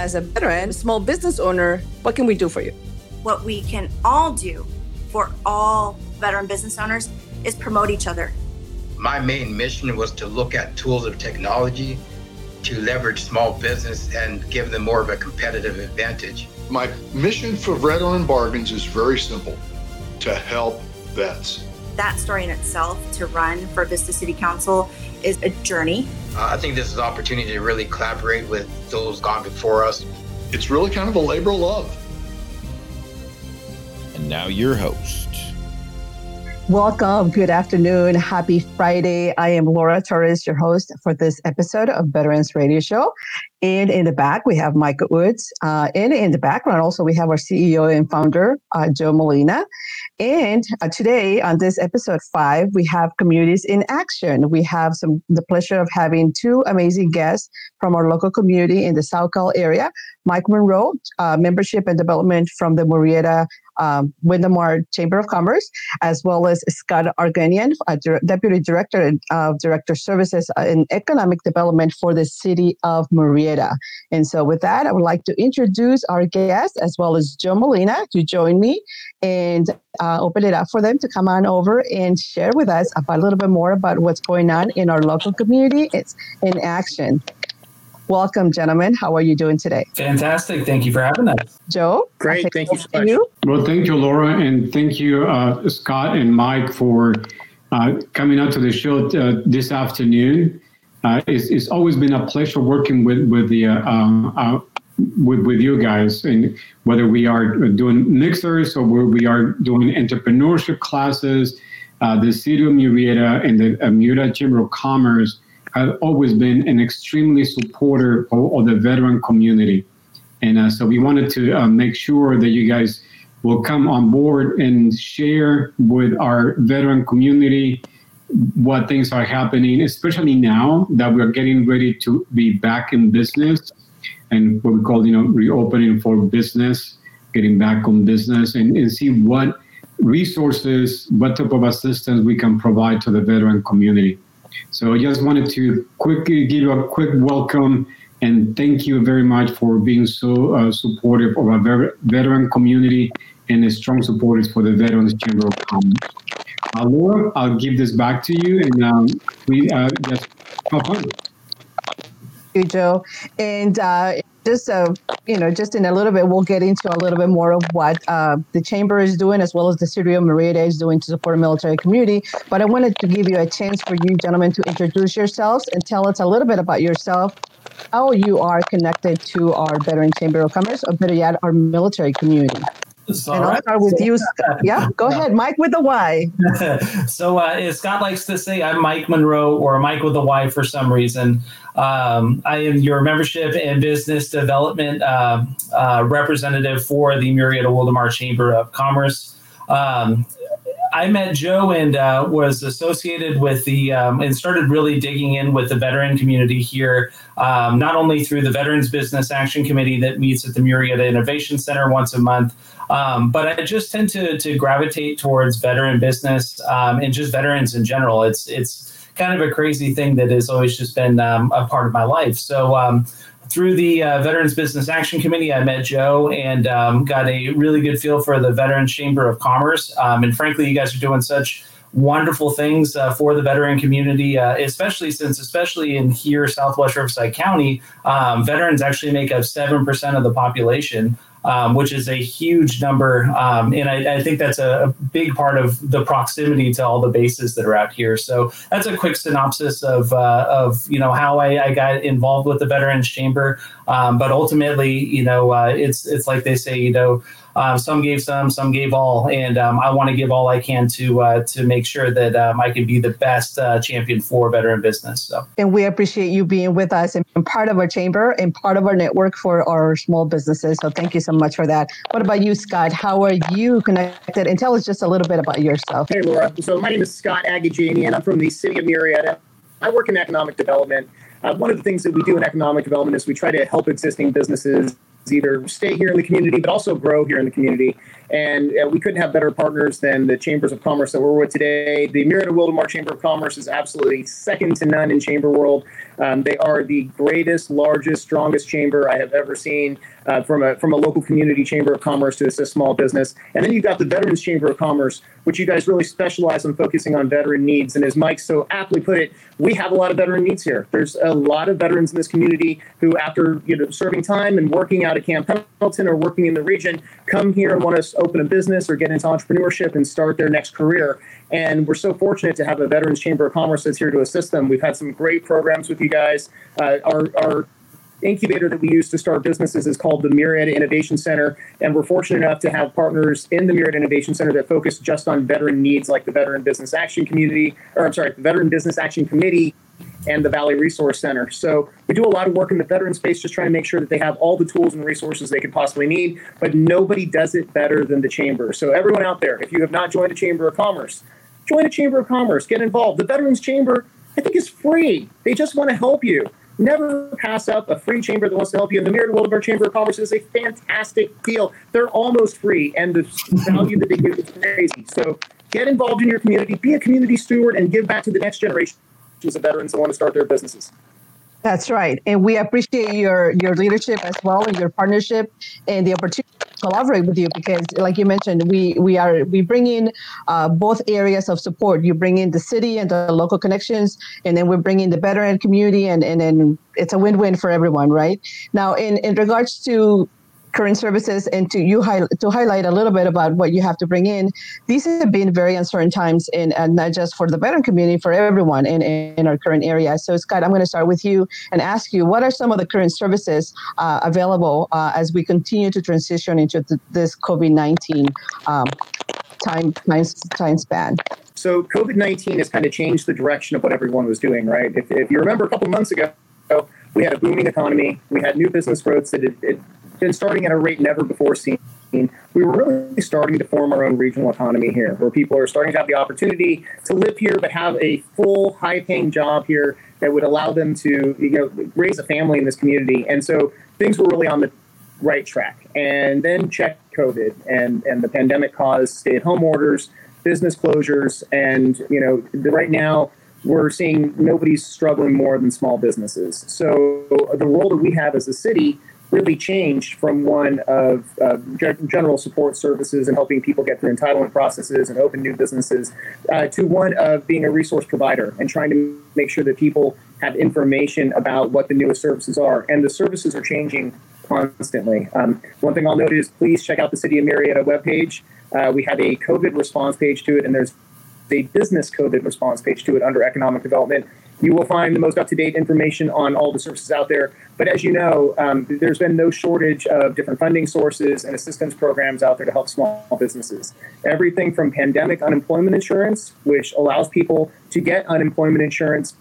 as a veteran, small business owner, what can we do for you? What we can all do for all veteran business owners is promote each other. My main mission was to look at tools of technology to leverage small business and give them more of a competitive advantage. My mission for Veteran Bargains is very simple to help vets. That story in itself to run for Vista City Council is a journey. Uh, I think this is an opportunity to really collaborate with those gone before us. It's really kind of a labor of love. And now your host. Welcome. Good afternoon. Happy Friday. I am Laura Torres, your host for this episode of Veterans Radio Show. And in the back, we have Mike Woods. Uh, and in the background, also, we have our CEO and founder, uh, Joe Molina. And uh, today, on this episode five, we have Communities in Action. We have some the pleasure of having two amazing guests from our local community in the South Cal area. Myke Munroe, uh, membership and development from the Murrieta um, Wildomar Chamber of Commerce, as well as Scott Agjanian, Deputy Director of Director Services in Economic Development for the City of Murrieta. And so, with that, I would like to introduce our guests as well as Joe Molina to join me and uh, open it up for them to come on over and share with us about a little bit more about what's going on in our local community. It's in action. Welcome, gentlemen. How are you doing today? Fantastic. Thank you for having us. Joe? Great. Thank you so much. You. Well, thank you, Laura. And thank you, uh, Scott and Mike, for uh, coming out to the show uh, this afternoon. Uh, it's, it's, always been a pleasure working with, with, the, uh, uh, with, with you guys. And whether we are doing mixers or we are doing entrepreneurship classes, the City of Murrieta and the Murrieta Chamber of Commerce have always been an extremely supporter of, of the veteran community. And uh, so we wanted to uh, make sure that you guys will come on board and share with our veteran community what things are happening, especially now that we're getting ready to be back in business and what we call, you know, reopening for business, getting back on business and, and see what resources, what type of assistance we can provide to the veteran community. So I just wanted to quickly give you a quick welcome and thank you very much for being so uh, supportive of our veteran community and strong supporters for the Veterans Chamber of Commerce. Uh, Laura, I'll give this back to you and um, we uh, just have fun. Thank you, Joe. And uh, just uh, you know, just in a little bit, we'll get into a little bit more of what uh, the chamber is doing, as well as the city of Murrieta is doing to support the military community. But I wanted to give you a chance for you, gentlemen, to introduce yourselves and tell us a little bit about yourself, how you are connected to our Veteran Chamber of Commerce, or better yet, our military community. So, and I'll right. start with you. Yeah, go ahead, Mike with the Y. so, uh, Scott likes to say I'm Myke Munroe or Mike with the Y for some reason. Um, I am your membership and business development uh, uh, representative for the Murrieta Wildomar Chamber of Commerce. Um, I met Joe and uh, was associated with the um, and started really digging in with the veteran community here, um, not only through the Veterans Business Action Committee that meets at the Murrieta Innovation Center once a month, um, but I just tend to to gravitate towards veteran business um, and just veterans in general. It's it's kind of a crazy thing that has always just been um, a part of my life. So um, through the uh, Veterans Business Action Committee, I met Joe and um, got a really good feel for the Veterans Chamber of Commerce. Um, and frankly, you guys are doing such wonderful things uh, for the veteran community, uh, especially since, especially in here, Southwest Riverside County, um, veterans actually make up 7% of the population um, which is a huge number. Um, and I, I, think that's a, a, big part of the proximity to all the bases that are out here. So that's a quick synopsis of, uh, of you know, how I, I, got involved with the Veterans Chamber. Um, but ultimately, you know, uh, it's, it's like they say, you know, um, some gave some, some gave all, and um, I want to give all I can to uh, to make sure that um, I can be the best uh, champion for veteran business. So, and we appreciate you being with us and part of our chamber and part of our network for our small businesses. So, thank you so much for that. What about you, Scott? How are you connected? And tell us just a little bit about yourself. Hey, Laura. So, my name is Scott Agjanian, and I'm from the city of Murrieta. I work in economic development. Uh, one of the things that we do in economic development is we try to help existing businesses either stay here in the community, but also grow here in the community. And uh, we couldn't have better partners than the chambers of commerce that we're with today. The Murrieta Wildomar Chamber of Commerce is absolutely second to none in chamber world. Um, they are the greatest, largest, strongest chamber I have ever seen uh, from a from a local community chamber of commerce to assist small business. And then you've got the Veterans Chamber of Commerce, which you guys really specialize in focusing on veteran needs. And as Mike so aptly put it, we have a lot of veteran needs here. There's a lot of veterans in this community who, after you know serving time and working out at Camp Pendleton or working in the region, come here and want to open a business or get into entrepreneurship and start their next career. And we're so fortunate to have a Veterans Chamber of Commerce that's here to assist them. We've had some great programs with you guys. Uh, our, our incubator that we use to start businesses is called the Murrieta Innovation Center. And we're fortunate enough to have partners in the Murrieta Innovation Center that focus just on veteran needs, like the Veteran Business Action Community, or I'm sorry, the Veteran Business Action Committee and the Valley Resource Center. So we do a lot of work in the veteran space, just trying to make sure that they have all the tools and resources they could possibly need. But nobody does it better than the chamber. So everyone out there, if you have not joined a chamber of commerce, join a chamber of commerce, get involved. The Veterans Chamber, I think, is free. They just want to help you. Never pass up a free chamber that wants to help you. And the Murrieta Wildomar Chamber of Commerce is a fantastic deal. They're almost free, and the value that they give is crazy. So get involved in your community, be a community steward, and give back to the next generation of veterans that want to start their businesses. That's right, and we appreciate your your leadership as well, and your partnership, and the opportunity to collaborate with you because, like you mentioned, we we are we bring in uh, both areas of support. You bring in the city and the local connections, and then we bring in the veteran community, and and then it's a win win for everyone, right? Now, in in regards to current services and to you hi- to highlight a little bit about what you have to bring in. These have been very uncertain times in and not just for the veteran community for everyone in, in our current area. So scott i'm going to start with you and ask you what are some of the current services uh, available uh, as we continue to transition into th- this covid-19 um, time, time time span? So covid-19 has kind of changed the direction of what everyone was doing right? If, if you remember a couple months ago we had a booming economy we had new business growth that it, it been starting at a rate never before seen. We were really starting to form our own regional economy here, where people are starting to have the opportunity to live here, but have a full, high-paying job here that would allow them to, you know, raise a family in this community. And so things were really on the right track. And then check COVID, and and the pandemic caused stay-at-home orders, business closures, and you know, right now we're seeing nobody's struggling more than small businesses. So the role that we have as a city really changed from one of uh, general support services and helping people get through entitlement processes and open new businesses uh, to one of being a resource provider and trying to make sure that people have information about what the newest services are. And the services are changing constantly. Um, one thing I'll note is please check out the City of Murrieta webpage. Uh, we have a COVID response page to it, and there's a business COVID response page to it under economic development. You will find the most up to date information on all the services out there. But as you know, um, there's been no shortage of different funding sources and assistance programs out there to help small businesses. Everything from pandemic unemployment insurance, which allows people to get unemployment insurance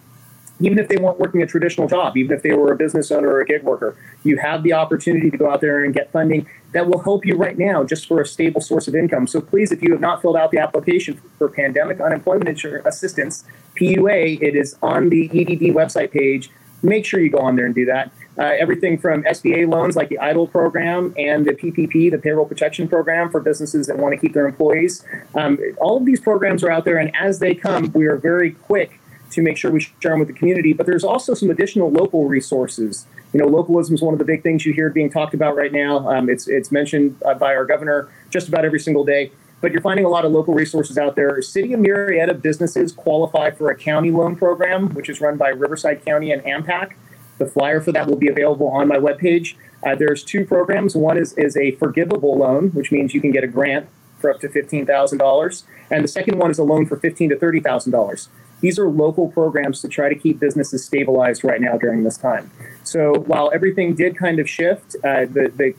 even if they weren't working a traditional job, even if they were a business owner or a gig worker, you have the opportunity to go out there and get funding that will help you right now just for a stable source of income. So please, if you have not filled out the application for pandemic unemployment assistance, PUA, it is on the EDD website page. Make sure you go on there and do that. Uh, everything from SBA loans like the EIDL program and the PPP, the payroll protection program for businesses that want to keep their employees. Um, all of these programs are out there, and as they come, we are very quick to make sure we share them with the community. But there's also some additional local resources. You know, localism is one of the big things you hear being talked about right now. Um, it's it's mentioned uh, by our governor just about every single day. But you're finding a lot of local resources out there. City of Murrieta businesses qualify for a county loan program, which is run by Riverside County and AMPAC. The flyer for that will be available on my webpage. Uh, there's two programs. One is, is a forgivable loan, which means you can get a grant for up to $15,000. And the second one is a loan for $15,000 to $30,000. These are local programs to try to keep businesses stabilized right now during this time. So while everything did kind of shift, uh, the, the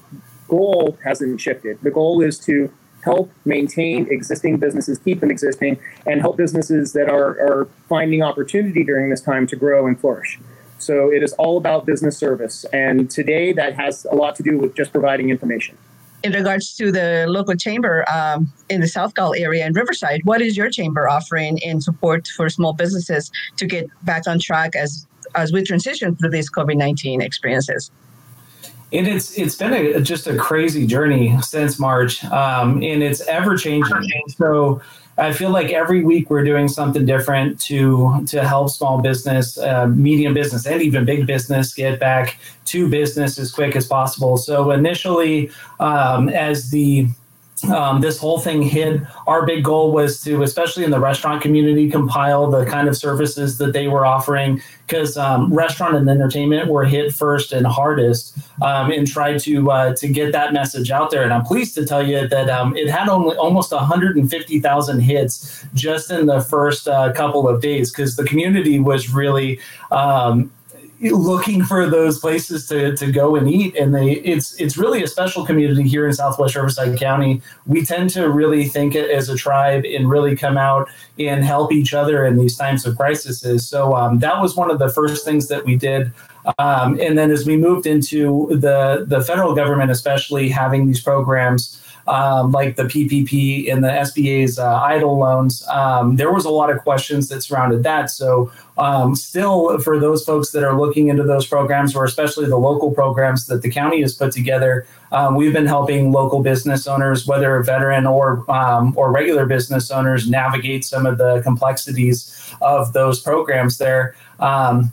goal hasn't shifted. The goal is to help maintain existing businesses, keep them existing, and help businesses that are, are finding opportunity during this time to grow and flourish. So it is all about business service. And today that has a lot to do with just providing information in regards to the local chamber um, in the South Cal area and Riverside, what is your chamber offering in support for small businesses to get back on track as as we transition through these COVID nineteen experiences? and it's it's been a, just a crazy journey since March, um, and it's ever changing. So I feel like every week we're doing something different to to help small business, uh, medium business, and even big business get back to business as quick as possible. So initially, um, as the um, this whole thing hit, our big goal was to, especially in the restaurant community, compile the kind of services that they were offering because um, restaurant and entertainment were hit first and hardest, um, and try to uh, to get that message out there. And I'm pleased to tell you that um, it had only almost 150,000 hits just in the first uh, couple of days because the community was really um, looking for those places to, to go and eat. And they it's it's really a special community here in southwest riverside county. We tend to really think it as a tribe and really come out and help each other in these times of crises. So um, that was one of the first things that we did. Um, and then as we moved into the the federal government especially having these programs um, like the PPP and the SBA's uh, EIDL loans, um, there was a lot of questions that surrounded that. So, um, still, for those folks that are looking into those programs, or especially the local programs that the county has put together, um, we've been helping local business owners, whether veteran or um, or regular business owners, navigate some of the complexities of those programs there. Um,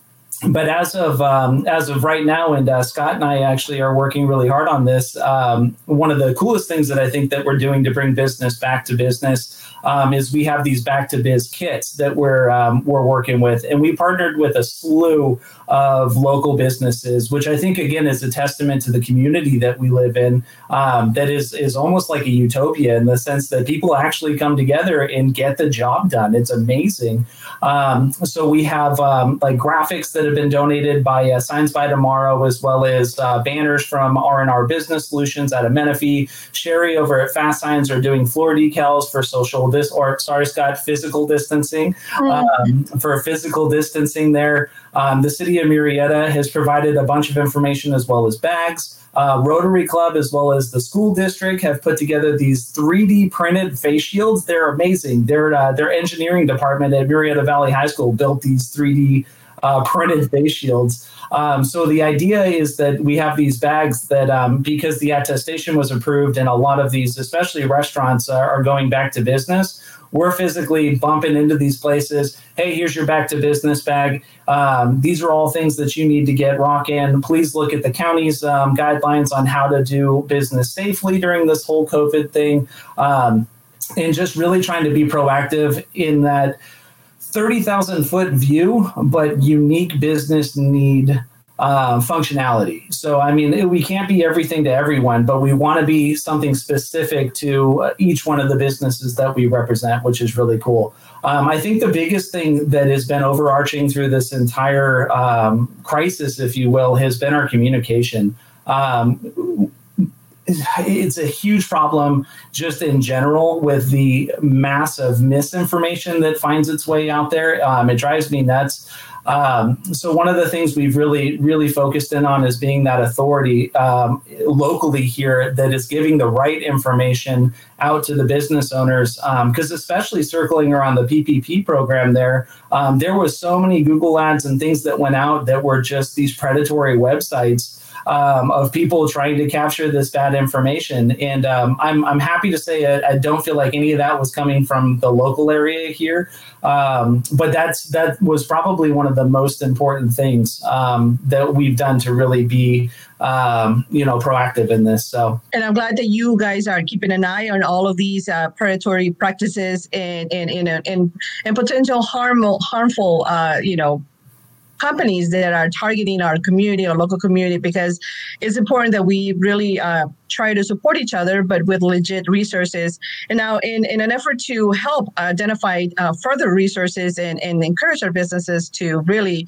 but as of um, as of right now, and uh, Scott and I actually are working really hard on this. Um, one of the coolest things that I think that we're doing to bring business back to business um, is we have these back to biz kits that we're um, we're working with, and we partnered with a slew of local businesses, which I think again is a testament to the community that we live in. Um, that is is almost like a utopia in the sense that people actually come together and get the job done. It's amazing. Um, so we have like graphics that have been donated by uh, Signs by Tomorrow, as well as uh, banners from R&R Business Solutions out of Menifee. Sherry over at Fast Signs are doing floor decals for social dis or sorry, Scott, physical distancing um, for physical distancing there. Um, the city of Murrieta has provided a bunch of information as well as bags. Uh, Rotary Club as well as the school district have put together these 3D printed face shields. They're amazing. Their uh, their engineering department at Murrieta Valley High School built these 3D uh, printed face shields. Um, so the idea is that we have these bags that, um, because the attestation was approved, and a lot of these, especially restaurants, are, going back to business. We're physically bumping into these places. Hey, here's your back to business bag. Um, these are all things that you need to get rock rocking. Please look at the county's um, guidelines on how to do business safely during this whole COVID thing. Um, and just really trying to be proactive in that 30,000 foot view, but unique business need uh, functionality. So, I mean, we can't be everything to everyone, but we want to be something specific to uh, each one of the businesses that we represent, which is really cool. Um, I think the biggest thing that has been overarching through this entire um, crisis, if you will, has been our communication. Um, it's a huge problem just in general with the massive misinformation that finds its way out there. Um, it drives me nuts. Um, so one of the things we've really, really focused in on is being that authority um, locally here that is giving the right information out to the business owners. Because um, especially circling around the PPP program, there um, there was so many Google ads and things that went out that were just these predatory websites um, of people trying to capture this bad information. And um, I'm, I'm happy to say I, I, don't feel like any of that was coming from the local area here. Um, but that's that was probably one of the most important things um, that we've done to really be um, you know proactive in this so and i'm glad that you guys are keeping an eye on all of these uh, predatory practices and and and, and, and potential harmful harmful uh, you know companies that are targeting our community or local community because it's important that we really uh, try to support each other but with legit resources and now in, in an effort to help identify uh, further resources and, and encourage our businesses to really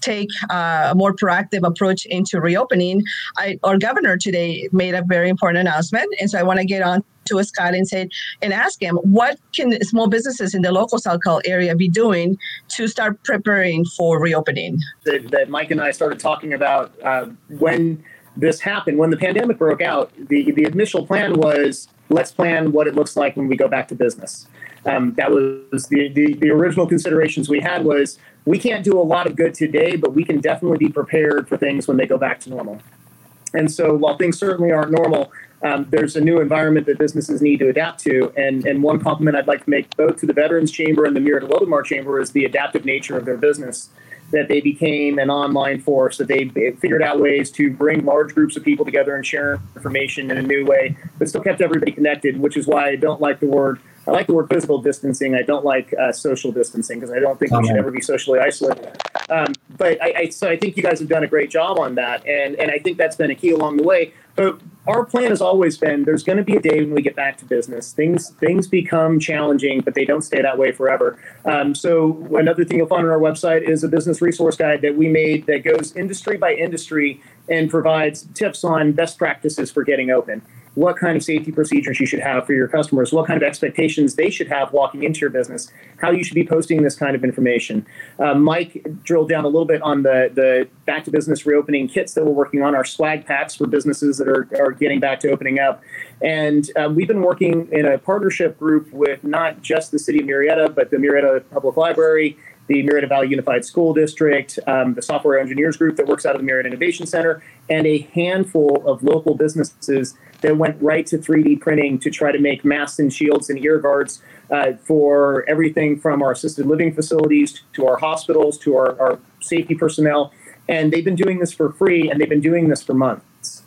take uh, a more proactive approach into reopening, I, our governor today made a very important announcement. And so I want to get on to a Scott and say and ask him what can small businesses in the local Southcal area be doing to start preparing for reopening. That, that Mike and I started talking about uh, when this happened, when the pandemic broke out. The the initial plan was let's plan what it looks like when we go back to business. Um, that was the, the, the original considerations we had was we can't do a lot of good today, but we can definitely be prepared for things when they go back to normal. And so while things certainly aren't normal, um, there's a new environment that businesses need to adapt to. And, and one compliment I'd like to make both to the Veterans Chamber and the Murrieta Wildomar Chamber is the adaptive nature of their business. That they became an online force, that they figured out ways to bring large groups of people together and share information in a new way, but still kept everybody connected, which is why I don't like the word I like the word physical distancing. I don't like uh, social distancing because I don't think we should ever be socially isolated. Um, but I, I, so I think you guys have done a great job on that, and and I think that's been a key along the way. But our plan has always been there's going to be a day when we get back to business. Things things become challenging, but they don't stay that way forever. Um, so another thing you'll find on our website is a business resource guide that we made that goes industry by industry and provides tips on best practices for getting open what kind of safety procedures you should have for your customers, what kind of expectations they should have walking into your business, how you should be posting this kind of information. Uh, Mike drilled down a little bit on the, the back to business reopening kits that we're working on, our swag packs for businesses that are, are getting back to opening up. And uh, we've been working in a partnership group with not just the city of Murrieta, but the Murrieta Public Library the Murrieta Valley Unified School District, um, the Software Engineers Group that works out of the Murrieta Innovation Center, and a handful of local businesses that went right to 3D printing to try to make masks and shields and ear guards uh, for everything from our assisted living facilities to our hospitals to our, our safety personnel. And they've been doing this for free, and they've been doing this for months.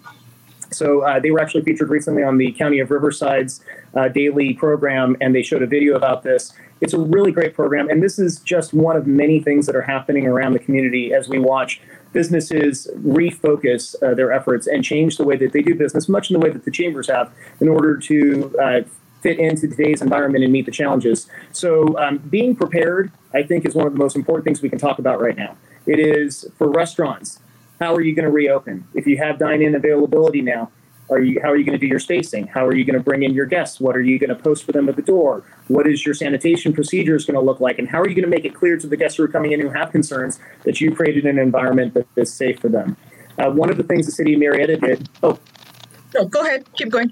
So uh, they were actually featured recently on the County of Riverside's uh, daily program, and they showed a video about this. It's a really great program, and this is just one of many things that are happening around the community as we watch businesses refocus uh, their efforts and change the way that they do business, much in the way that the chambers have, in order to uh, fit into today's environment and meet the challenges. So, um, being prepared, I think, is one of the most important things we can talk about right now. It is for restaurants. How are you going to reopen? If you have dine in availability now, are you, how are you going to do your spacing? How are you going to bring in your guests? What are you going to post for them at the door? What is your sanitation procedures going to look like? And how are you going to make it clear to the guests who are coming in who have concerns that you created an environment that is safe for them? Uh, one of the things the city of Murrieta did. Oh, no, go ahead. Keep going.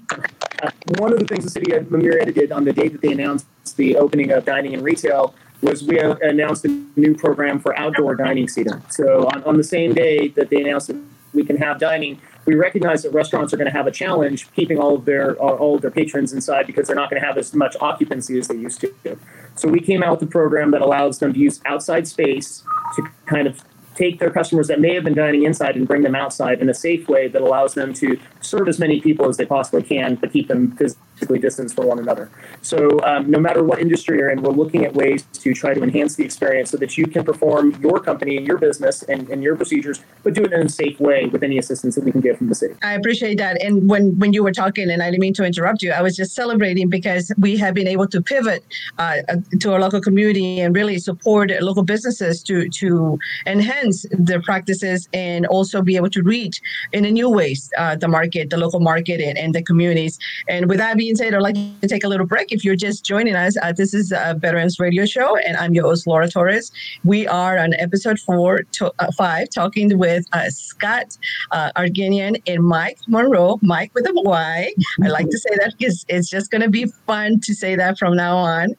Uh, one of the things the city of Murrieta did on the day that they announced the opening of dining and retail was we announced a new program for outdoor dining seating. So on, on the same day that they announced that we can have dining, we recognize that restaurants are going to have a challenge keeping all of their uh, all of their patrons inside because they're not going to have as much occupancy as they used to. So we came out with a program that allows them to use outside space to kind of take their customers that may have been dining inside and bring them outside in a safe way that allows them to serve as many people as they possibly can, but keep them physically distanced from one another. So, um, no matter what industry you're in, we're looking at ways to try to enhance the experience so that you can perform your company and your business and, and your procedures, but do it in a safe way with any assistance that we can get from the city. I appreciate that. And when, when you were talking, and I didn't mean to interrupt you, I was just celebrating because we have been able to pivot uh, to our local community and really support local businesses to, to enhance their practices and also be able to reach in a new ways uh, the market, the local market, and, and the communities. And with that being said, I'd like to take a little break. If you're just joining us, uh, this is a Veterans Radio Show, and I'm your host, Laura Torres. We are on episode four, to, uh, five, talking with uh, Scott uh, and Myke Munroe, Mike with a Y. I like to say that because it's just going to be fun to say that from now on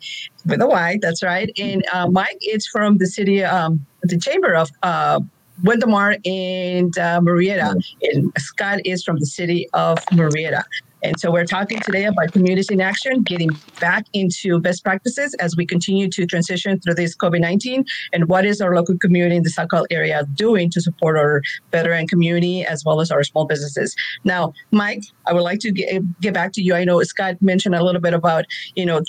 with a Y. That's right. And uh, Mike is from the city, um, the Chamber of uh, Wildomar and uh, Murrieta. And Scott is from the city of Murrieta. And so we're talking today about communities in action, getting back into best practices as we continue to transition through this COVID 19. And what is our local community in the SoCal area doing to support our veteran community as well as our small businesses? Now, Mike, I would like to get, get back to you. I know Scott mentioned a little bit about, you know,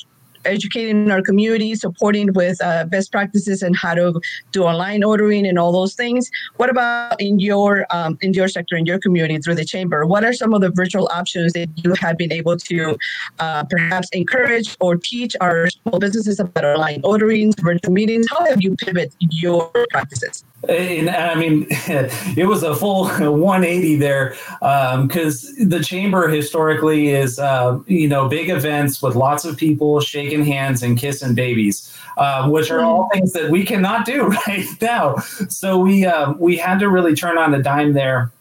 educating our community, supporting with uh, best practices and how to do online ordering and all those things. What about in your um, in your sector, in your community, through the chamber? What are some of the virtual options that you have been able to uh, perhaps encourage or teach our small businesses about online ordering, virtual meetings? How have you pivoted your practices? And I mean, it was a full 180 there because um, the chamber historically is, uh, you know, big events with lots of people shaking hands and kissing babies, uh, which are all things that we cannot do right now. So we um, we had to really turn on a dime there,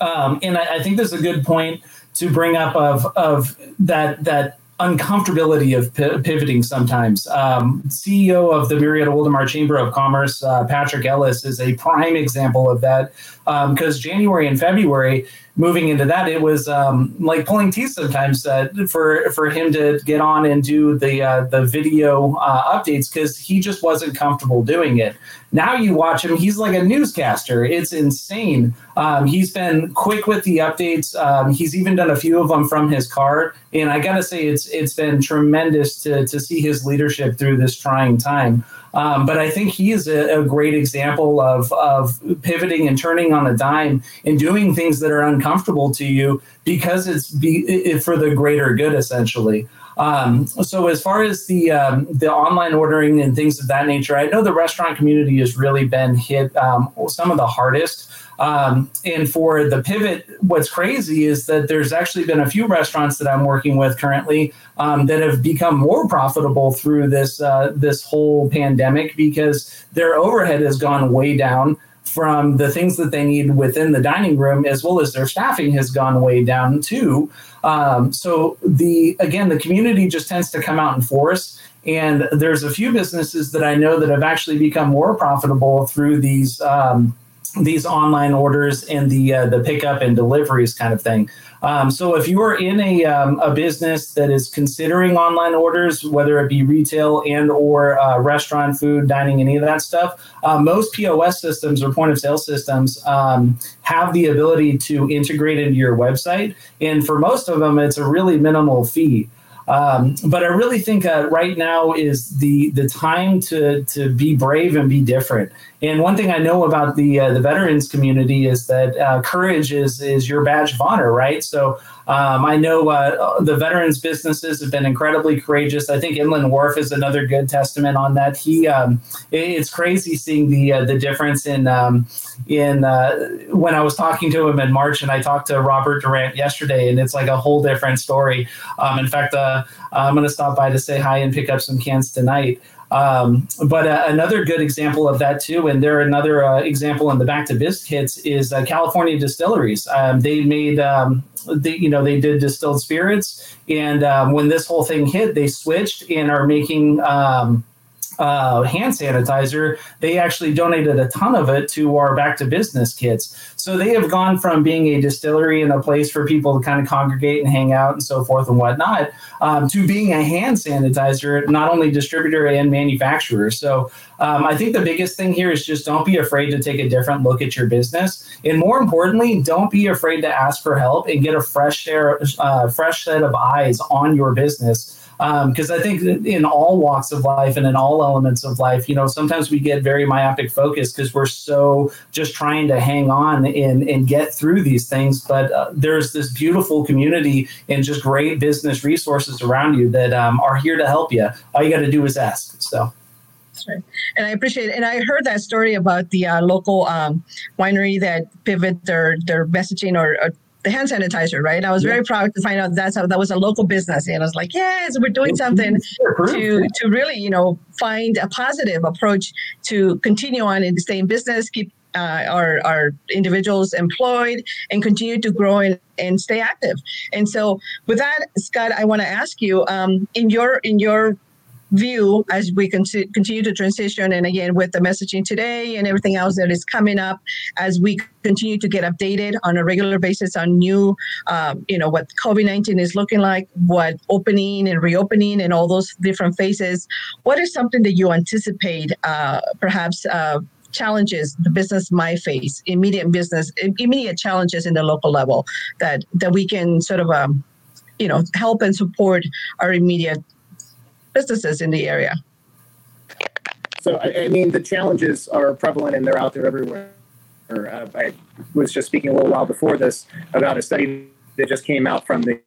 um, and I, I think there's a good point to bring up of of that that uncomfortability of pivoting sometimes. Um, CEO of the Murrieta Wildomar Chamber of Commerce, uh, Patrick Ellis, is a prime example of that because um, January and February, moving into that, it was um, like pulling teeth sometimes uh, for for him to get on and do the uh, the video uh, updates because he just wasn't comfortable doing it. Now you watch him; he's like a newscaster. It's insane. Um, he's been quick with the updates. Um, he's even done a few of them from his car, and I gotta say, it's it's been tremendous to to see his leadership through this trying time. Um, but I think he is a, a, great example of, of pivoting and turning on a dime and doing things that are uncomfortable to you because it's be, it, for the greater good, essentially. Um, so as far as the um, the online ordering and things of that nature, I know the restaurant community has really been hit um, some of the hardest. Um, and for the pivot, what's crazy is that there's actually been a few restaurants that I'm working with currently um, that have become more profitable through this uh, this whole pandemic because their overhead has gone way down from the things that they need within the dining room, as well as their staffing has gone way down too. Um, so the again, the community just tends to come out in force. And there's a few businesses that I know that have actually become more profitable through these um, these online orders and the uh, the pickup and deliveries kind of thing. Um, so if you are in a, um, a business that is considering online orders, whether it be retail and or uh, restaurant, food, dining, any of that stuff, uh, most POS systems or point of sale systems um, have the ability to integrate into your website, and for most of them, it's a really minimal fee. Um, but I really think uh, right now is the the time to to be brave and be different. And one thing I know about the uh, the veterans community is that uh, courage is is your badge of honor, right? So um, I know uh, the veterans businesses have been incredibly courageous. I think Inland Wharf is another good testament on that. He, um, it's crazy seeing the uh, the difference in um, in uh, when I was talking to him in March, and I talked to Robert Durant yesterday, and it's like a whole different story. Um, in fact, uh, I'm going to stop by to say hi and pick up some cans tonight. Um, but uh, another good example of that too, and there another uh, example in the Back to Biz kits is uh, California distilleries. Um, they made, um, they, you know, they did distilled spirits, and um, when this whole thing hit, they switched and are making um, uh, hand sanitizer, they actually donated a ton of it to our back to business kits. So they have gone from being a distillery and a place for people to kind of congregate and hang out and so forth and whatnot um, to being a hand sanitizer, not only distributor and manufacturer. So um, I think the biggest thing here is just don't be afraid to take a different look at your business. And more importantly, don't be afraid to ask for help and get a fresh, share, uh, fresh set of eyes on your business because um, I think in all walks of life and in all elements of life, you know, sometimes we get very myopic focus because we're so just trying to hang on and, and get through these things. But uh, there's this beautiful community and just great business resources around you that um, are here to help you. All you got to do is ask. So. Right. And I appreciate it. And I heard that story about the uh, local um, winery that pivot their their messaging or, or the hand sanitizer, right? I was yeah. very proud to find out that's how that was a local business, and I was like, yes, we're doing something to to really, you know, find a positive approach to continue on and stay in business, keep uh, our our individuals employed, and continue to grow and, and stay active. And so, with that, Scott, I want to ask you, um, in your in your view as we con- continue to transition and again with the messaging today and everything else that is coming up as we continue to get updated on a regular basis on new um, you know what covid-19 is looking like what opening and reopening and all those different phases. What is something that you anticipate uh, perhaps uh, challenges the business might face immediate business immediate challenges in the local level that that we can sort of um, you know help and support our immediate businesses in the area. So, I, mean, the challenges are prevalent and they're out there everywhere. Uh, I was just speaking a little while before this about a study that just came out from the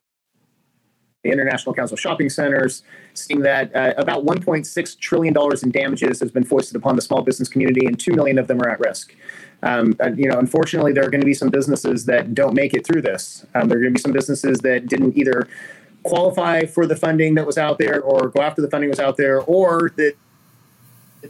the International Council of Shopping Centers, seeing that uh, about $1.6 trillion in damages has been foisted upon the small business community, and 2 million of them are at risk. Um, uh, you know, unfortunately, there are going to be some businesses that don't make it through this. Um, there are going to be some businesses that didn't either qualify for the funding that was out there or go after the funding was out there or that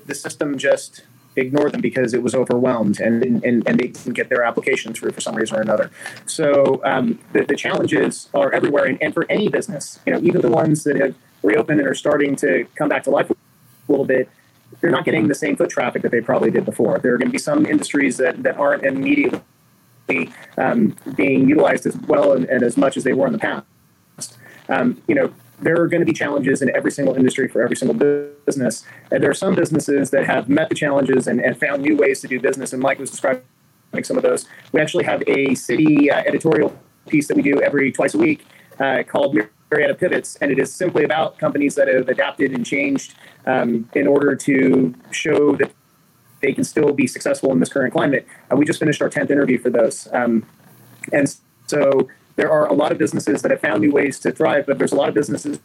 the system just ignored them because it was overwhelmed and, and, and they didn't get their application through for some reason or another. So um, the, the challenges are everywhere. And, and for any business, you know, even the ones that have reopened and are starting to come back to life a little bit, they're not getting the same foot traffic that they probably did before. There are going to be some industries that, that aren't immediately um, being utilized as well and, and, as much as they were in the past. Um, you know, there are going to be challenges in every single industry for every single business. And there are some businesses that have met the challenges and, and found new ways to do business. And Mike was describing some of those. We actually have a city uh, editorial piece that we do every twice a week uh, called Murrieta Pivots, and it is simply about companies that have adapted and changed um, in order to show that they can still be successful in this current climate. Uh, we just finished our 10th interview for those. Um, and so there are a lot of businesses that have found new ways to thrive, but there's a lot of businesses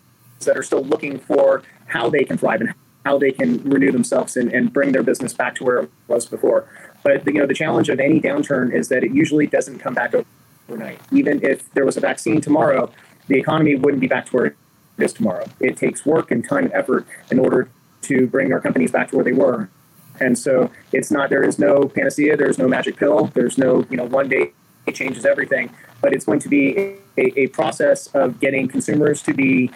that are still looking for how they can thrive and how they can renew themselves and, and bring their business back to where it was before. But you know, the challenge of any downturn is that it usually doesn't come back overnight. Even if there was a vaccine tomorrow, the economy wouldn't be back to where it is tomorrow. It takes work and time and effort in order to bring our companies back to where they were. And so it's not there is no panacea, there's no magic pill, there's no, you know, one day it changes everything, but it's going to be a, a process of getting consumers to be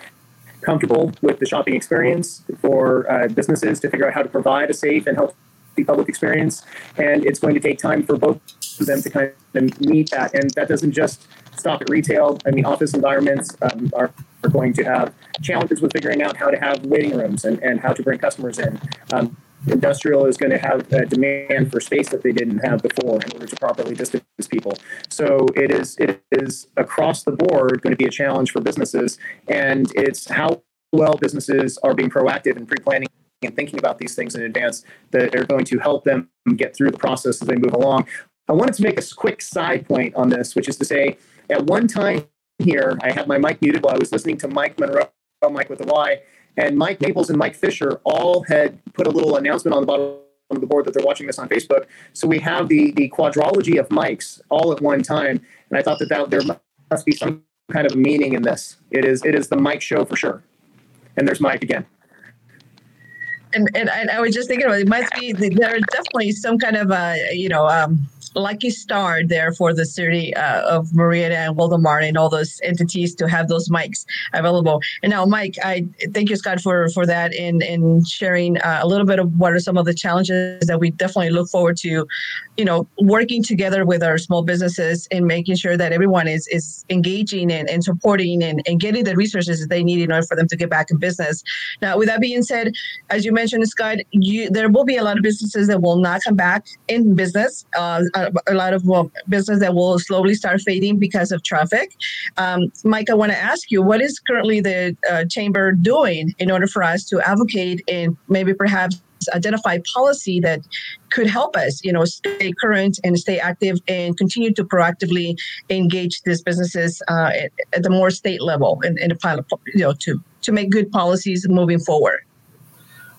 comfortable with the shopping experience for uh, businesses to figure out how to provide a safe and healthy public experience. And it's going to take time for both of them to kind of meet that. And that doesn't just stop at retail. I mean, office environments um, are, are going to have challenges with figuring out how to have waiting rooms and, and how to bring customers in. Um, industrial is going to have a demand for space that they didn't have before in order to properly distance people. So it is it is across the board going to be a challenge for businesses, and it's how well businesses are being proactive and pre-planning and thinking about these things in advance that are going to help them get through the process as they move along. I wanted to make a quick side point on this, which is to say, at one time here, I had my mic muted while I was listening to Myke Munroe, Mike with the Y, and Mike Maples and Mike Fisher all had put a little announcement on the bottom of the board that they're watching this on Facebook. So we have the the quadrology of mics all at one time, and I thought that, that there must be some kind of meaning in this. It is it is the Mike show for sure. And there's Mike again and, and and I was just thinking about it. it must be there are definitely some kind of uh you know um lucky star there for the city uh, of Murrieta and Wildomar and all those entities to have those mics available. And now, Mike, I thank you, Scott, for for that and and sharing uh, a little bit of what are some of the challenges that we definitely look forward to, you know, working together with our small businesses and making sure that everyone is is engaging and, and supporting and, and getting the resources that they need in order for them to get back in business. Now, with that being said, as you mentioned, Scott, you, there will be a lot of businesses that will not come back in business. Uh, a, lot of well, business that will slowly start fading because of traffic. Um, Mike, I want to ask you, what is currently the uh, chamber doing in order for us to advocate and maybe perhaps identify policy that could help us, you know, stay current and stay active and continue to proactively engage these businesses uh, at, at, the more state level and, and pilot, you know, to to make good policies moving forward.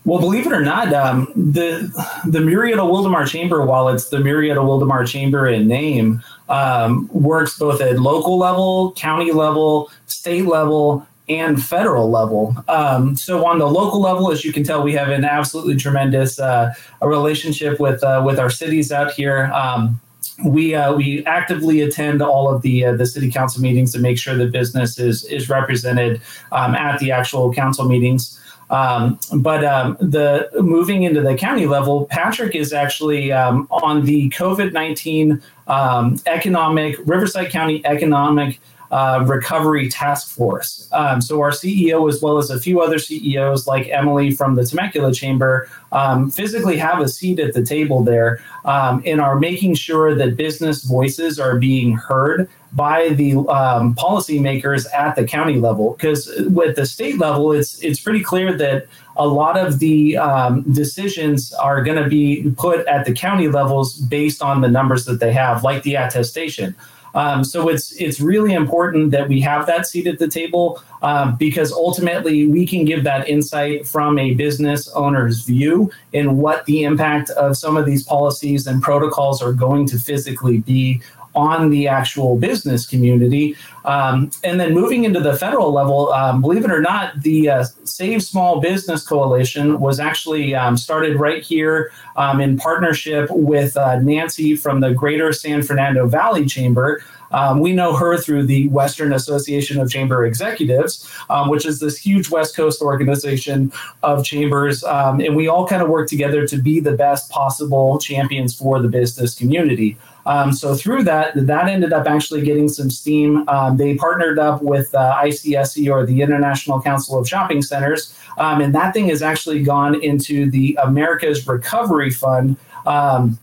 Well, believe it or not, um, the the Murrieta Wildomar Chamber, while it's the Murrieta Wildomar Chamber in name, um, works both at local level, county level, state level, and federal level. Um, so on the local level, as you can tell, we have an absolutely tremendous uh, a relationship with uh, with our cities out here. Um, we uh, we actively attend all of the uh, the city council meetings to make sure that business is is represented um, at the actual council meetings. Um, but um, the moving into the county level, Patrick is actually um, on the COVID nineteen um, economic Riverside County Economic uh, Recovery Task Force. Um, so our CEO, as well as a few other CEOs like Emily from the Temecula Chamber, um, physically have a seat at the table there and are making sure that business voices are being heard by the um, policymakers at the county level. Because with the state level, it's it's pretty clear that a lot of the um, decisions are going to be put at the county levels based on the numbers that they have, like the attestation. Um, so it's it's really important that we have that seat at the table um, because ultimately we can give that insight from a business owner's view in what the impact of some of these policies and protocols are going to physically be on the actual business community. Um, and then moving into the federal level, um, believe it or not, the uh, Save Small Business Coalition was actually um, started right here um, in partnership with uh, Nancy from the Greater San Fernando Valley Chamber. Um, we know her through the Western Association of Chamber Executives, um, which is this huge West Coast organization of chambers. Um, and we all kind of work together to be the best possible champions for the business community. Um, so through that, that ended up actually getting some steam. Um, they partnered up with uh, ICSC or the International Council of Shopping Centers, um, and that thing has actually gone into the America's Recovery Fund. Um,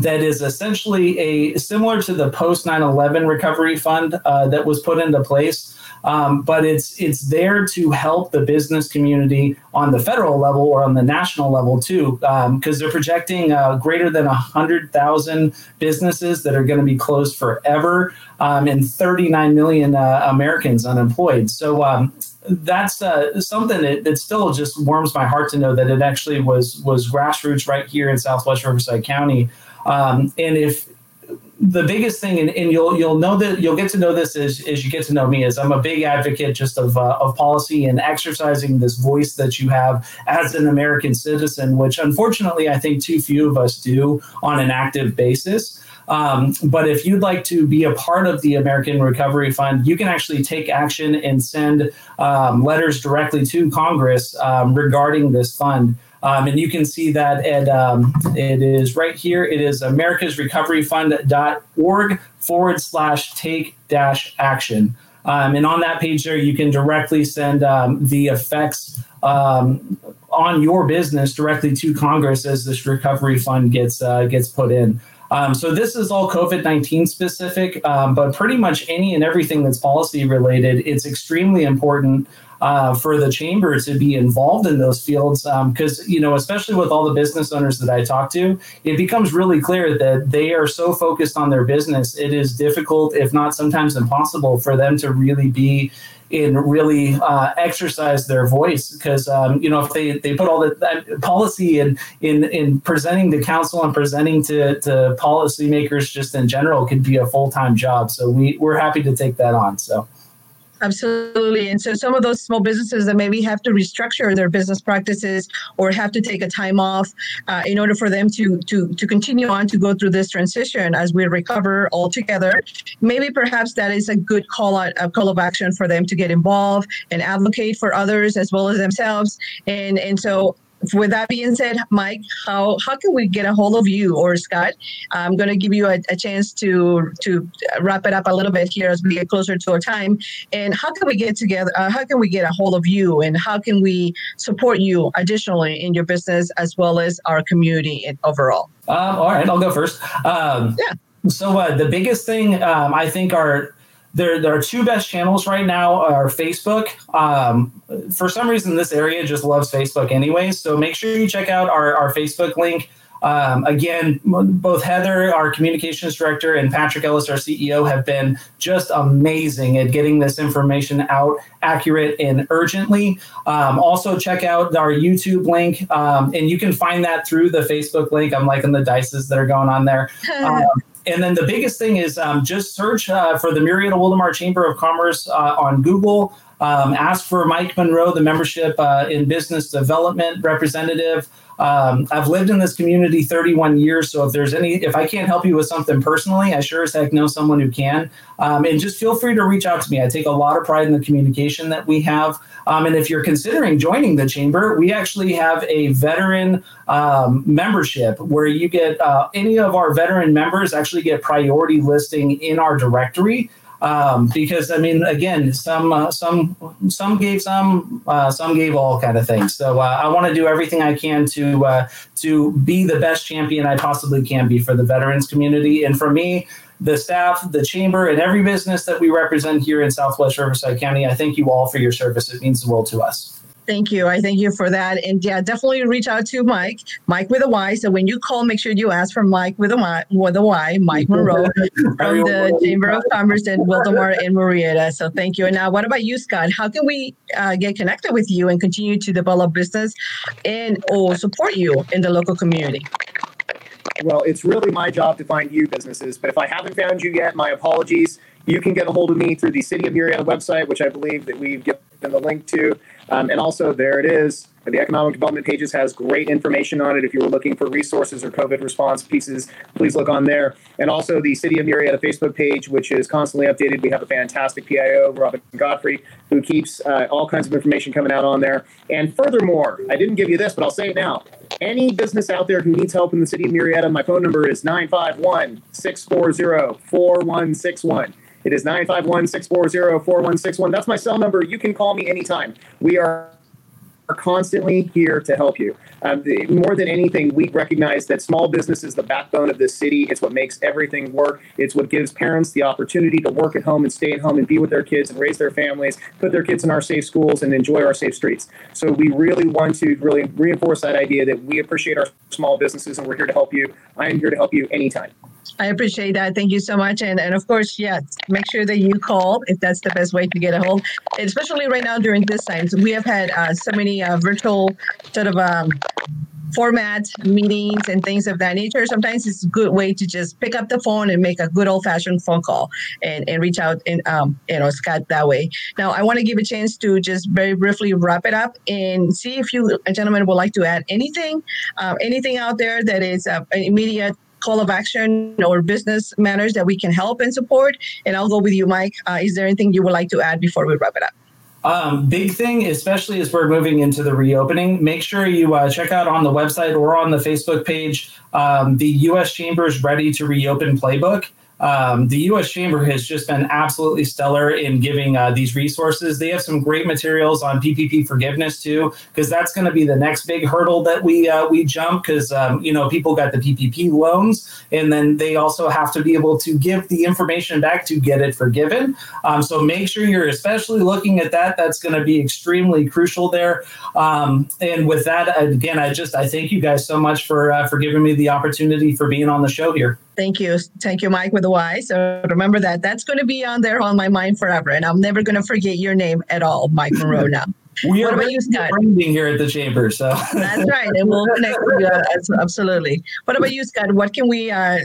that is essentially a similar to the post 9-11 recovery fund uh, that was put into place um, but it's it's there to help the business community on the federal level or on the national level too, because um, they're projecting uh, greater than hundred thousand businesses that are going to be closed forever, um, and 39 million uh, Americans unemployed. So um, that's uh, something that, that, still just warms my heart to know that it actually was was grassroots right here in Southwest Riverside County. Um, and if the biggest thing, and, and, you'll you'll know that you'll get to know this as, as you get to know me, is I'm a big advocate just of uh, of policy and exercising this voice that you have as an American citizen, which unfortunately I think too few of us do on an active basis. Um, but if you'd like to be a part of the American Recovery Fund, you can actually take action and send um, letters directly to Congress um, regarding this fund. Um, and you can see that at um, it is right here. It is americasrecoveryfund.org forward slash take dash action. Um, and on that page there, you can directly send um, the effects um, on your business directly to Congress as this recovery fund gets uh, gets put in. Um, so this is all COVID nineteen specific, um, but pretty much any and everything that's policy related, it's extremely important uh, for the chamber to be involved in those fields because um, you know especially with all the business owners that i talk to it becomes really clear that they are so focused on their business it is difficult if not sometimes impossible for them to really be and really uh, exercise their voice. Because um, you know if they, they put all the policy in, in in presenting to council and presenting to, to policymakers just in general could be a full-time job. So we, we're happy to take that on so Absolutely. And so some of those small businesses that maybe have to restructure their business practices or have to take a time off uh, in order for them to, to, to continue on to go through this transition as we recover all together, maybe perhaps that is a good call out, a call of action for them to get involved and advocate for others as well as themselves. And, and so with that being said, Myke, how how can we get a hold of you or Scott? I'm going to give you a, a, chance to to wrap it up a little bit here as we get closer to our time. And how can we get together? Uh, how can we get a hold of you? And how can we support you additionally in your business as well as our community overall? Um, all right, I'll go first. Um, yeah. So uh, the biggest thing um, I think are there, there are two best channels right now are Facebook. Um, for some reason, this area just loves Facebook anyway. So make sure you check out our, our Facebook link. Um, again, both Heather, our communications director, and Patrick Ellis, our CEO, have been just amazing at getting this information out accurate and urgently. Um, also, check out our YouTube link, um, and you can find that through the Facebook link. I'm liking the dices that are going on there. And then the biggest thing is um, just search uh, for the Murrieta Wildomar Chamber of Commerce uh, on Google. Um, ask for Myke Munroe, the membership uh, in business development representative. Um, I've lived in this community 31 years, so if there's any, if I can't help you with something personally, I sure as heck know someone who can. Um, and just feel free to reach out to me. I take a lot of pride in the communication that we have. Um, and if you're considering joining the chamber, we actually have a veteran um, membership where you get uh, any of our veteran members actually get priority listing in our directory. Um, because I mean, again, some uh, some some gave some, uh, some gave all kind of things. So uh, I want to do everything I can to uh, to be the best champion I possibly can be for the veterans community. And for me, the staff, the chamber, and every business that we represent here in Southwest Riverside County, I thank you all for your service. It means the world to us. Thank you. I thank you for that. And yeah, definitely reach out to Myke, Myke with a Y. So when you call, make sure you ask for Myke with a Y, with a Y, Myke Munroe from the Chamber of Commerce in Wildomar and Murrieta. So thank you. And now, what about you, Scott? How can we uh, get connected with you and continue to develop business and or support you in the local community? Well, it's really my job to find you businesses, but if I haven't found you yet, my apologies. You can get a hold of me through the City of Murrieta website, which I believe that we've given the link to. Um, and also, there it is The economic development pages has great information on it. If you were looking for resources or COVID response pieces, please look on there. And also the City of Murrieta Facebook page, which is constantly updated. We have a fantastic PIO, Robin Godfrey, who keeps uh, all kinds of information coming out on there. And furthermore, I didn't give you this, but I'll say it now. Any business out there who needs help in the City of Murrieta, my phone number is 951 640 4161. It is 951 640 4161. That's my cell number. You can call me anytime. We are are constantly here to help you. Um, the, more than anything, we recognize that small business is the backbone of this city. It's what makes everything work. It's what gives parents the opportunity to work at home and stay at home and be with their kids and raise their families, put their kids in our safe schools, and enjoy our safe streets. So we really want to really reinforce that idea that we appreciate our small businesses and we're here to help you. I am here to help you anytime. I appreciate that. Thank you so much. And and of course, yes, make sure that you call if that's the best way to get a hold. especially right now during this time, so we have had uh, so many uh, virtual sort of um, format meetings and things of that nature. Sometimes it's a good way to just pick up the phone and make a good old fashioned phone call and, and reach out and um, you know Scott that way. Now I want to give a chance to just very briefly wrap it up and see if you gentlemen would like to add anything, uh, anything out there that is uh, immediate call of action or business matters that we can help and support? And I'll go with you, Myke. Uh, is there anything you would like to add before we wrap it up? Um, big thing, especially as we're moving into the reopening, make sure you uh, check out on the website or on the Facebook page um, the U.S. Chamber's Ready to Reopen playbook. Um, the U.S. Chamber has just been absolutely stellar in giving uh, these resources. They have some great materials on PPP forgiveness too, because that's going to be the next big hurdle that we uh, we jump. Because um, you know people got the PPP loans, and then they also have to be able to give the information back to get it forgiven. Um, so make sure you're especially looking at that. That's going to be extremely crucial there. Um, and with that, again, I just I thank you guys so much for uh, for giving me the opportunity for being on the show here. Thank you. Thank you, Myke, with the Y. So remember that. That's going to be on there on my mind forever. And I'm never going to forget your name at all, Myke Munroe now. We what are you, Scott? branding here at the chamber, so that's right, and we'll connect. You, uh, absolutely. What about you, Scott? What can we, uh,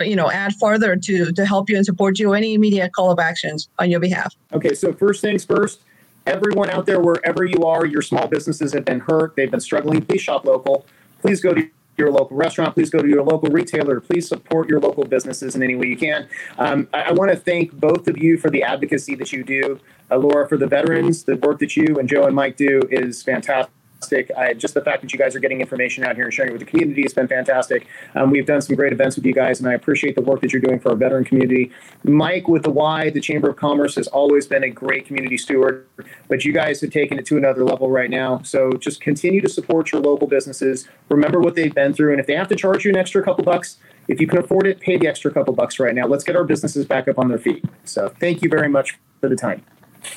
you know, add further to to help you and support you? Any immediate call of actions on your behalf? Okay, so first things first. Everyone out there, wherever you are, your small businesses have been hurt. They've been struggling. Please shop local. Please go to your local restaurant. Please go to your local retailer. Please support your local businesses in any way you can. Um, I, I want to thank both of you for the advocacy that you do. Uh, Laura, for the veterans, the work that you and Joe and Mike do is fantastic fantastic. I, just the fact that you guys are getting information out here and sharing it with the community has been fantastic. Um, we've done some great events with you guys, and I appreciate the work that you're doing for our veteran community. Myke with the Y, the Chamber of Commerce, has always been a great community steward, but you guys have taken it to another level right now. So just continue to support your local businesses. Remember what they've been through, and if they have to charge you an extra couple bucks, if you can afford it, pay the extra couple bucks right now. Let's get our businesses back up on their feet. So thank you very much for the time.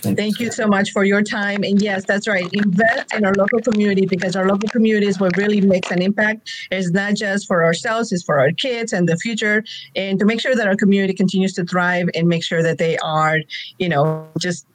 Thank you so much for your time. And yes, that's right. Invest in our local community because our local community is what really makes an impact. It's not just for ourselves, it's for our kids and the future. And to make sure that our community continues to thrive and make sure that they are, you know, just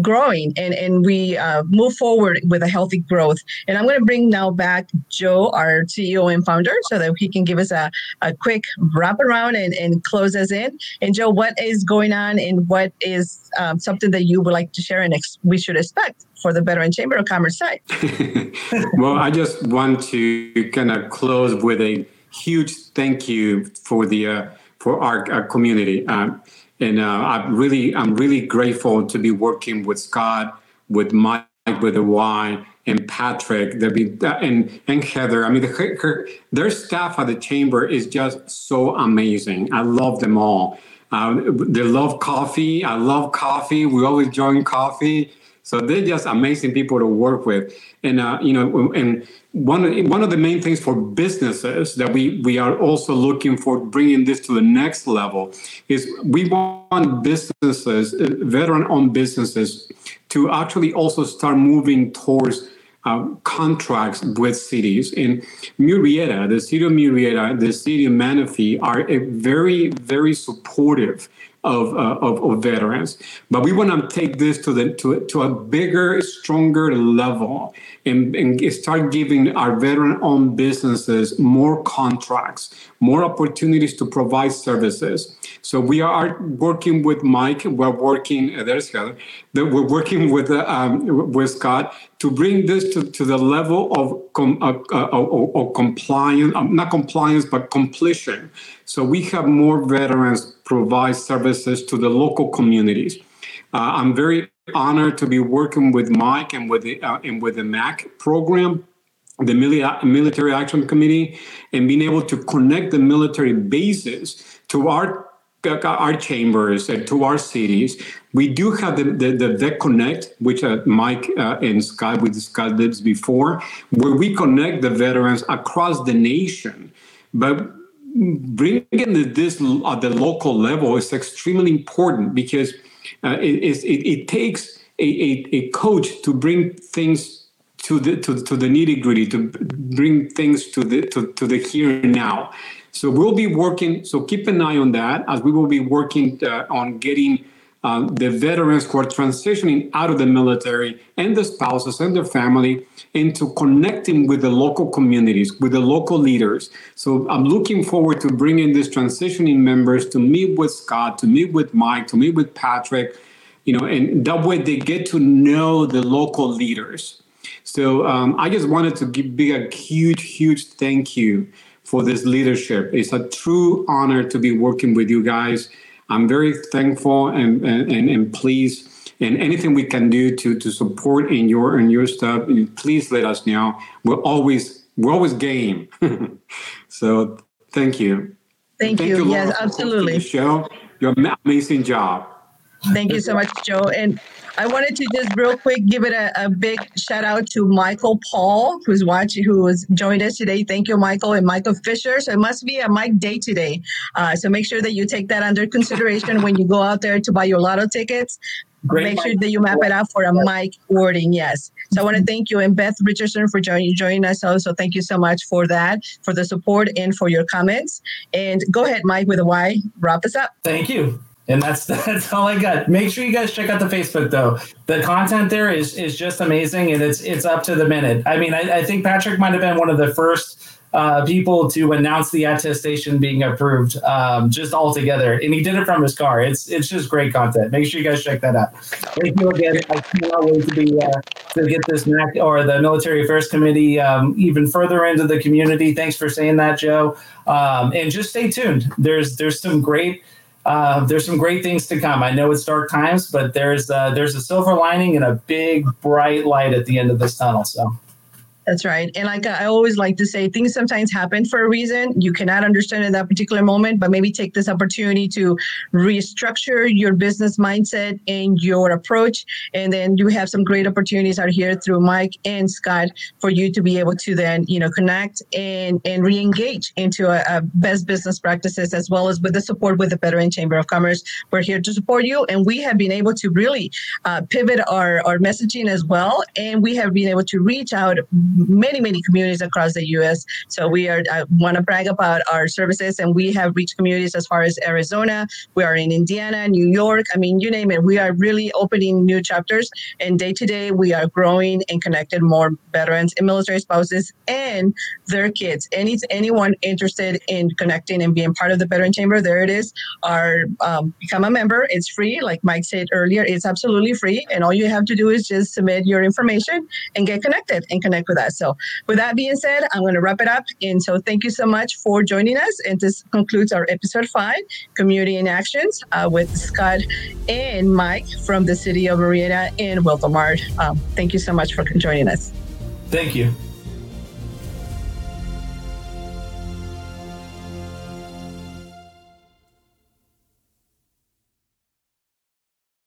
growing and, and we uh, move forward with a healthy growth. And I'm going to bring now back Joe, our CEO and founder, so that he can give us a, a quick wrap around and, and close us in. And Joe, what is going on and what is um, something that you would like to share and ex- we should expect for the Veteran Chamber of Commerce side? well, I just want to kind of close with a huge thank you for the uh, for our, our community. Um, and uh, I'm really I'm really grateful to be working with Scott, with Myke, with the Y, and Patrick, be, uh, and and Heather. I mean, the, her, their staff at the chamber is just so amazing. I love them all. Uh, they love coffee. I love coffee. We always join coffee. So they're just amazing people to work with. And uh, you know, and one one of the main things for businesses that we we are also looking for bringing this to the next level is we want businesses, uh, veteran-owned businesses, to actually also start moving towards uh, contracts with cities. In Murrieta, the city of Murrieta, the city of Menifee are very, very supportive of, uh, of, of, veterans. But we want to take this to the to, to a bigger, stronger level and, and start giving our veteran-owned businesses more contracts, more opportunities to provide services. So we are working with Mike. We're working. Uh, there's Heather. We're working with uh, um, with Scott to bring this to, to the level of, com, uh, uh, compliance, um, not compliance, but completion. So we have more veterans provide services to the local communities. Uh, I'm very honored to be working with Mike and with the and with the MAC program the military action committee and being able to connect the military bases to our our chambers and to our cities. We do have the, the, the Connect, which uh, Myke uh, and Scott, we discussed this before, where we connect the veterans across the nation. But bringing this at the local level is extremely important because uh, it, it, it, takes a, a, a coach to bring things to the to, to the nitty gritty to bring things to the to, to the here and now so we'll be working so keep an eye on that as we will be working uh, on getting uh, the veterans who are transitioning out of the military and the spouses and their family into connecting with the local communities with the local leaders. So i'm looking forward to bringing these transitioning members to meet with scott to meet with myke to meet with patrick you know and that way they get to know the local leaders. So um, I just wanted to give big a huge, huge thank you for this leadership. It's a true honor to be working with you guys. I'm very thankful and and, and pleased. And anything we can do to to support in your in your stuff, please let us know. We're always we're always game. so thank you. Thank, thank you. you yes, absolutely. Show your amazing job. Thank you so much, Joe. And I wanted to just real quick give it a, a, big shout out to Michael Paul, who's watching, who has joined us today. Thank you, Michael and Michael Fisher. So it must be a Mike day today. Uh, so make sure that you take that under consideration when you go out there to buy your lotto tickets. Great. Make sure that you map it out for a Mike wording. Yes. So I want to thank you and Beth Richardson for joining joining us. Also, thank you so much for that, for the support and for your comments. And go ahead, Myke, with a Y. Wrap us up. Thank you. And that's that's all I got. Make sure you guys check out the Facebook though. The content there is is just amazing, and it's it's up to the minute. I mean, I, I think Patrick might have been one of the first uh, people to announce the attestation being approved um, just altogether, and he did it from his car. It's it's just great content. Make sure you guys check that out. Thank you again. I cannot wait to be uh, to get this MAC or the Military Affairs Committee um, even further into the community. Thanks for saying that, Joe. Um, and just stay tuned. There's there's some great uh, there's some great things to come. I know it's dark times, but there's uh, there's a silver lining and a big bright light at the end of this tunnel. So that's right. And like I always like to say, things sometimes happen for a reason. You cannot understand in that particular moment, but maybe take this opportunity to restructure your business mindset and your approach. And then you have some great opportunities out here through Myke and Scott for you to be able to then, you know, connect and, and re-engage into a, a best business practices as well as with the support with the Veteran Chamber of Commerce. We're here to support you. And we have been able to really uh, pivot our, our messaging as well. And we have been able to reach out many, many communities across the U.S. So we are I want to brag about our services, and we have reached communities as far as Arizona. We are in Indiana, New York. I mean, you name it. We are really opening new chapters, and day to day, we are growing and connected more veterans and military spouses and their kids. Any anyone interested in connecting and being part of the Veteran Chamber, there it is. Our um, become a member. It's free, like Myke said earlier. It's absolutely free, and all you have to do is just submit your information and get connected and connect with us. So, with that being said, I'm going to wrap it up. And so, thank you so much for joining us. And this concludes our episode five Community in Actions uh, with Scott and Myke from the city of Murrieta and Wildomar. Um, thank you so much for joining us. Thank you.